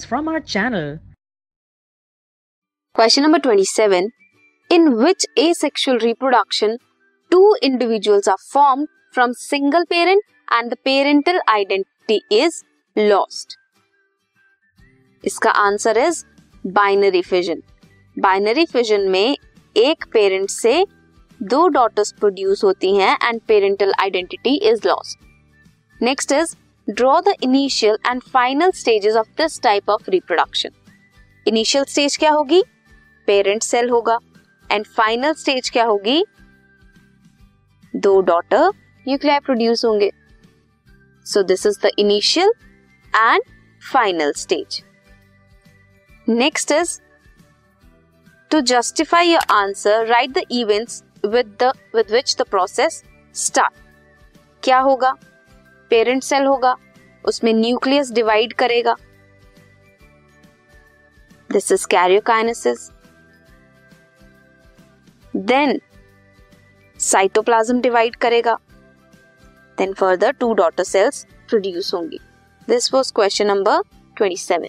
tutorials from our channel. Question number 27. In which asexual reproduction two individuals are formed from single parent and the parental identity is lost? इसका answer is binary fission binary fission में एक parent से दो daughters produce होती हैं and parental identity is lost next is draw the initial and final stages of this type of reproduction initial stage क्या होगी? Parent cell होगा. And final stage क्या होगी? दो डॉटर न्यूक्लियर प्रोड्यूस होंगे. So this is the initial and final stage next is to justify your answer write the events with the with which the process start क्या होगा? Parent cell होगा, उसमें nucleus divide करेगा। This is karyokinesis then cytoplasm divide करेगा। Then further two daughter cells produce होंगी। This was question number twenty seven